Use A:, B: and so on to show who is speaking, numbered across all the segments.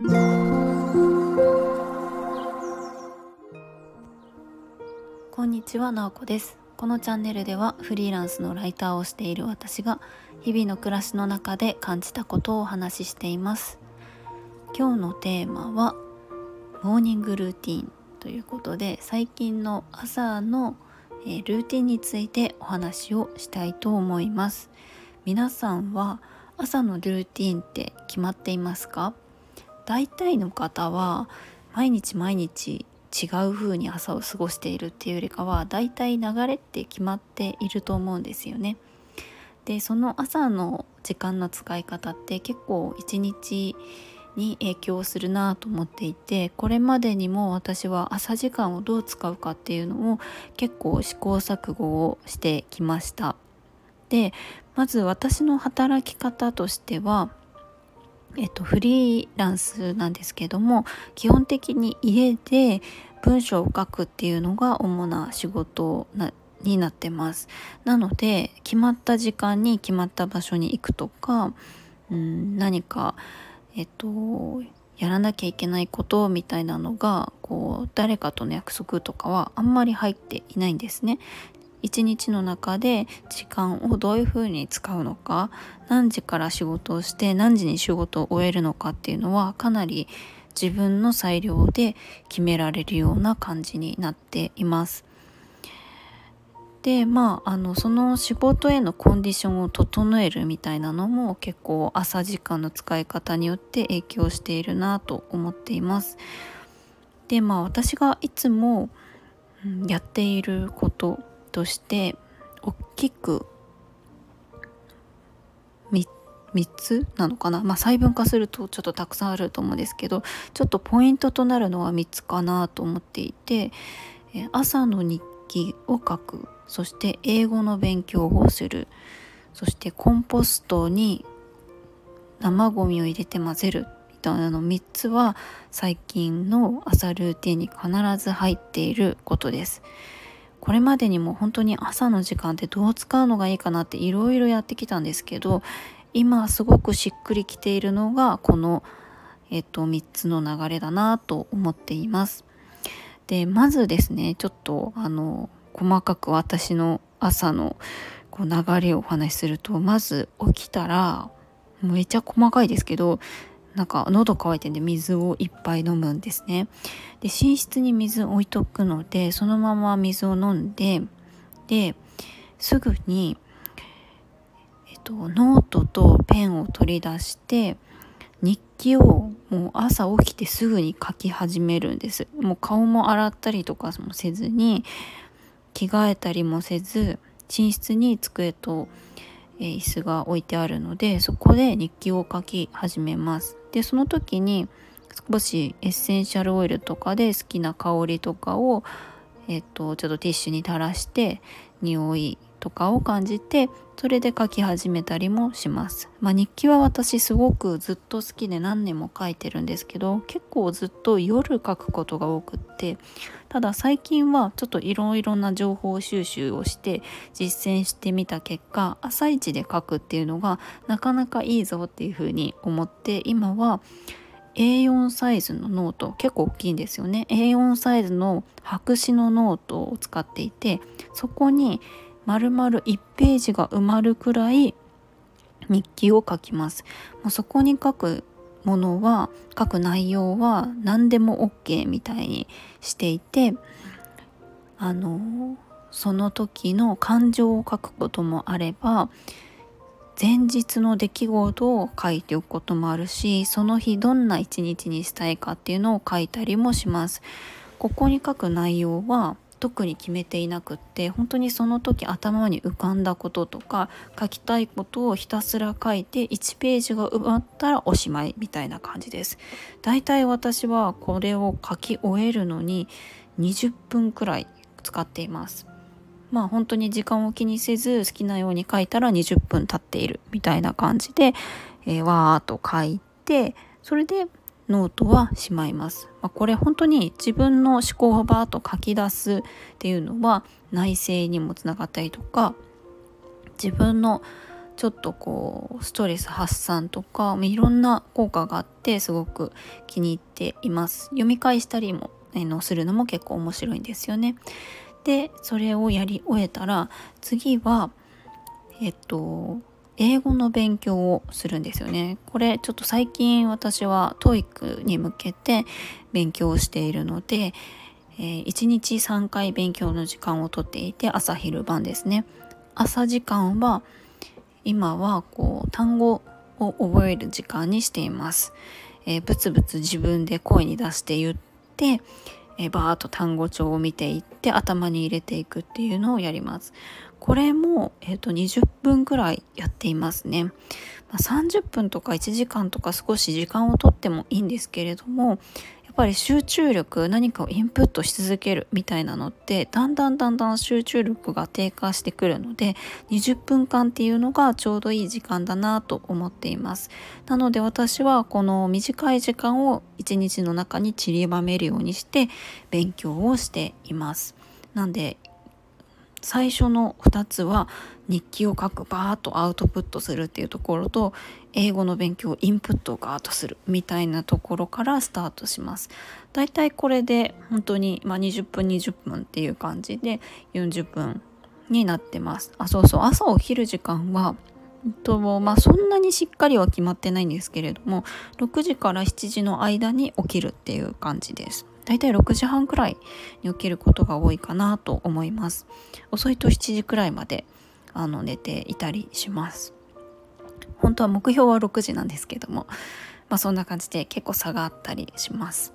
A: こんにちは、なおこです。このチャンネルではフリーランスのライターをしている私が日々の暮らしの中で感じたことをお話ししています。今日のテーマはモーニングルーティンということで最近の朝のルーティンについてお話をしたいと思います。皆さんは朝のルーティンって決まっていますか？大体の方は毎日毎日違う風に朝を過ごしているっていうよりかは大体流れって決まっていると思うんですよね。でその朝の時間の使い方って結構一日に影響するなと思っていてこれまでにも私は朝時間をどう使うかっていうのを結構試行錯誤をしてきました。でまず私の働き方としてはえっと、フリーランスなんですけども基本的に家で文章を書くっていうのが主な仕事なになってますなので決まった時間に決まった場所に行くとか、うん、何かえっとやらなきゃいけないことみたいなのがこう誰かとの約束とかはあんまり入っていないんですね。一日の中で時間をどういうふうに使うのか何時から仕事をして何時に仕事を終えるのかっていうのはかなり自分の裁量で決められるような感じになっています。でまああのその仕事へのコンディションを整えるみたいなのも結構朝時間の使い方によって影響しているなと思っています。でまあ私がいつもやっていることとして大きく 3, 3つなのかな？まあ細分化するとちょっとたくさんあると思うんですけどちょっとポイントとなるのは3つかなと思っていて朝の日記を書く。そして英語の勉強をする。そしてコンポストに生ゴミを入れて混ぜる。みたいなの。3つは最近の朝ルーティンに必ず入っていることです。これまでにも本当に朝の時間ってどう使うのがいいかなっていろいろやってきたんですけど今すごくしっくりきているのがこの、えっと、3つの流れだなと思っています。でまずですねちょっとあの細かく私の朝のこう流れをお話しするとまず起きたらめちゃ細かいですけどなんか喉乾いてんで水をいっぱい飲むんですね。で寝室に水置いとくのでそのまま水を飲んでですぐに、えっと、ノートとペンを取り出して日記をもう朝起きてすぐに書き始めるんです。もう顔も洗ったりとかもせずに着替えたりもせず寝室に机と、えー、椅子が置いてあるのでそこで日記を書き始めます。でその時に少しエッセンシャルオイルとかで好きな香りとかを、えっと、ちょっとティッシュに垂らして匂いとかを感じてそれで書き始めたりもします。まあ、日記は私すごくずっと好きで何年も書いてるんですけど結構ずっと夜書くことが多くってただ最近はちょっといろいろな情報収集をして実践してみた結果朝一で書くっていうのがなかなかいいぞっていうふうに思って今は A4 サイズのノート結構大きいんですよね A4 サイズの白紙のノートを使っていてそこに丸々1ページが埋まるくらい日記を書きますもうそこに書くものは書く内容は何でも OK みたいにしていてあのその時の感情を書くこともあれば前日の出来事を書いておくこともあるしその日どんな一日にしたいかっていうのを書いたりもします。ここに書く内容は特に決めていなくって本当にその時頭に浮かんだこととか書きたいことをひたすら書いて1ページが埋まったらおしまいみたいな感じです。だいたい私はこれを書き終えるのに20分くらい使っています。まあ本当に時間を気にせず好きなように書いたら20分経っているみたいな感じで、えー、わーっと書いてそれでノートはしまいます。まあ、これ本当に自分の思考をバーッと書き出すっていうのは内省にもつながったりとか自分のちょっとこうストレス発散とかいろんな効果があってすごく気に入っています読み返したりも、えのするのも結構面白いんですよねでそれをやり終えたら次はえっと英語の勉強をするんですよね。これちょっと最近私は TOEIC に向けて勉強しているので、えー、1日3回勉強の時間をとっていて朝昼晩ですね。朝時間は今はこう単語を覚える時間にしています。えー、ブツブツ自分で声に出して言って、えー、バーッと単語帳を見ていって頭に入れていくっていうのをやります。これも、えーと、20分くらいやっていますね。まあ、30分とか1時間とか少し時間をとってもいいんですけれどもやっぱり集中力何かをインプットし続けるみたいなのってだんだんだんだん集中力が低下してくるので20分間っていうのがちょうどいい時間だなと思っていますなので私はこの短い時間を一日の中に散りばめるようにして勉強をしていますなんで最初の2つは日記を書くバーッとアウトプットするっていうところと英語の勉強インプットをガーッとするみたいなところからスタートします。だいたいこれで本当に、まあ、20分20分っていう感じで40分になってます。あそうそう朝起きる時間はとまあそんなにしっかりは決まってないんですけれども6時から7時の間に起きるっていう感じです。だいたい6時半くらいに起きることが多いかなと思います。遅いと7時くらいまであの寝ていたりします。本当は目標は6時なんですけどもまあそんな感じで結構差があったりします。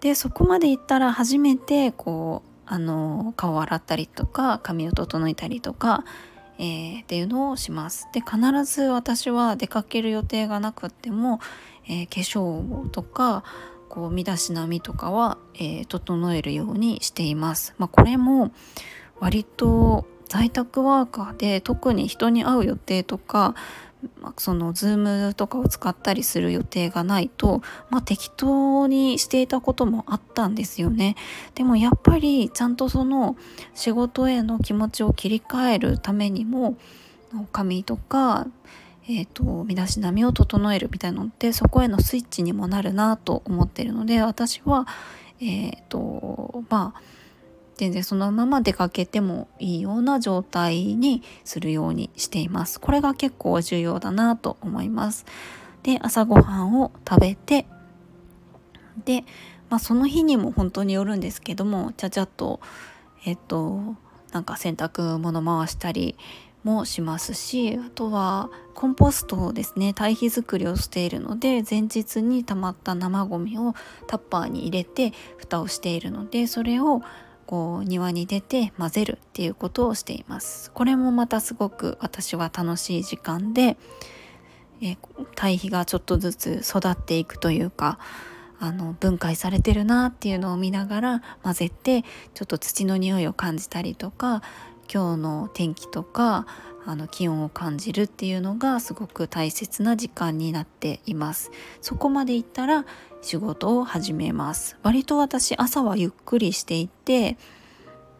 A: でそこまでいったら初めてこうあの顔を洗ったりとか髪を整えたりとか、えー、っていうのをします。で必ず私は出かける予定がなくっても、えー、化粧とかこう身だしなみとかは、えー、整えるようにしています。まあ、これも割と在宅ワーカーで特に人に会う予定とかまそのズームとかを使ったりする予定がないと、まあ、適当にしていたこともあったんですよねでもやっぱりちゃんとその仕事への気持ちを切り替えるためにも髪とか、えーと、身だしなみを整えるみたいなのってそこへのスイッチにもなるなと思ってるので私はえっ、ー、とまあ全然そのまま出かけてもいいような状態にするようにしています。これが結構重要だなと思います。で朝ごはんを食べてで、まあ、その日にも本当によるんですけどもちゃちゃっとえっとなんか洗濯物回したりもしますしあとはコンポストをですね堆肥作りをしているので前日に溜まった生ゴミをタッパーに入れて蓋をしているのでそれをこう庭に出て混ぜるっていうことをしています。これもまたすごく私は楽しい時間で、え堆肥がちょっとずつ育っていくというかあの分解されてるなっていうのを見ながら混ぜてちょっと土の匂いを感じたりとか今日の天気とかあの気温を感じるっていうのがすごく大切な時間になっています。そこまでいったら仕事を始めます。割と私朝はゆっくりしていて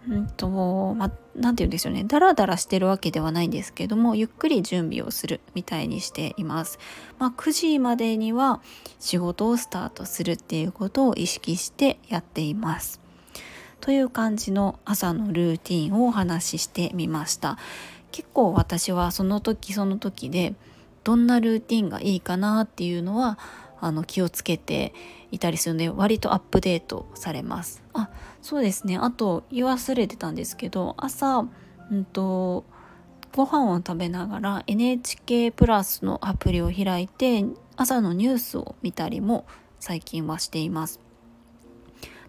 A: うんとま何て言うんでしょうね。ダラダラしてるわけではないんですけどもゆっくり準備をするみたいにしています。まあ、9時までには仕事をスタートするっていうことを意識してやっています。という感じの朝のルーティンをお話ししてみました結構私はその時その時でどんなルーティンがいいかなっていうのはあの気をつけていたりするので割とアップデートされます。あそうですねあと言い忘れてたんですけど朝、うんと、ご飯を食べながら NHK プラスのアプリを開いて朝のニュースを見たりも最近はしています。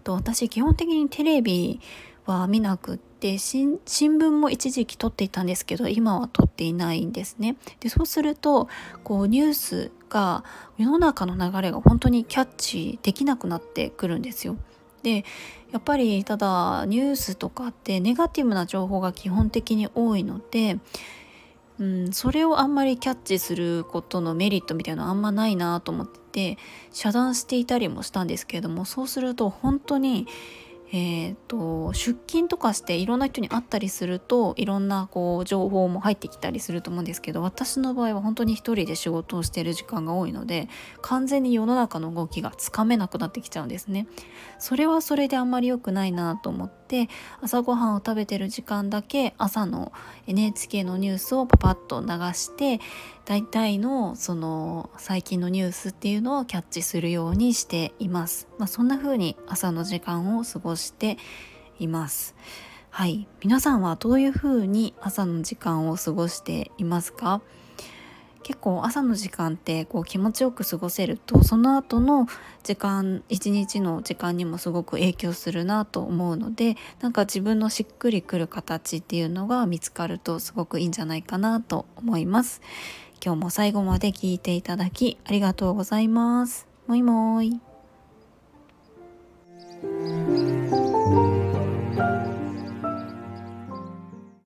A: と私基本的にテレビは見なくって新聞も一時期撮っていたんですけど今は撮っていないんですね。でそうするとこうニュースが世の中の流れが本当にキャッチできなくなってくるんですよ。でやっぱりただニュースとかってネガティブな情報が基本的に多いので、うん、それをあんまりキャッチすることのメリットみたいなのあんまないなと思って遮断していたりもしたんですけれどもそうすると本当にえーと、出勤とかしていろんな人に会ったりするといろんなこう情報も入ってきたりすると思うんですけど私の場合は本当に一人で仕事をしている時間が多いので完全に世の中の動きがつかめなくなってきちゃうんですね。それはそれであんまり良くないなと思って朝ごはんを食べてる時間だけ朝の NHK のニュースをパパッと流して大体のその最近のニュースっていうのをキャッチするようにしています。まあ、そんな風に朝の時間を過ごしています。はい、皆さんはどういう風に朝の時間を過ごしていますか？結構朝の時間ってこう気持ちよく過ごせるとその後の時間一日の時間にもすごく影響するなと思うのでなんか自分のしっくりくる形っていうのが見つかるとすごくいいんじゃないかなと思います。今日も最後まで聞いていただきありがとうございます。もいもーい。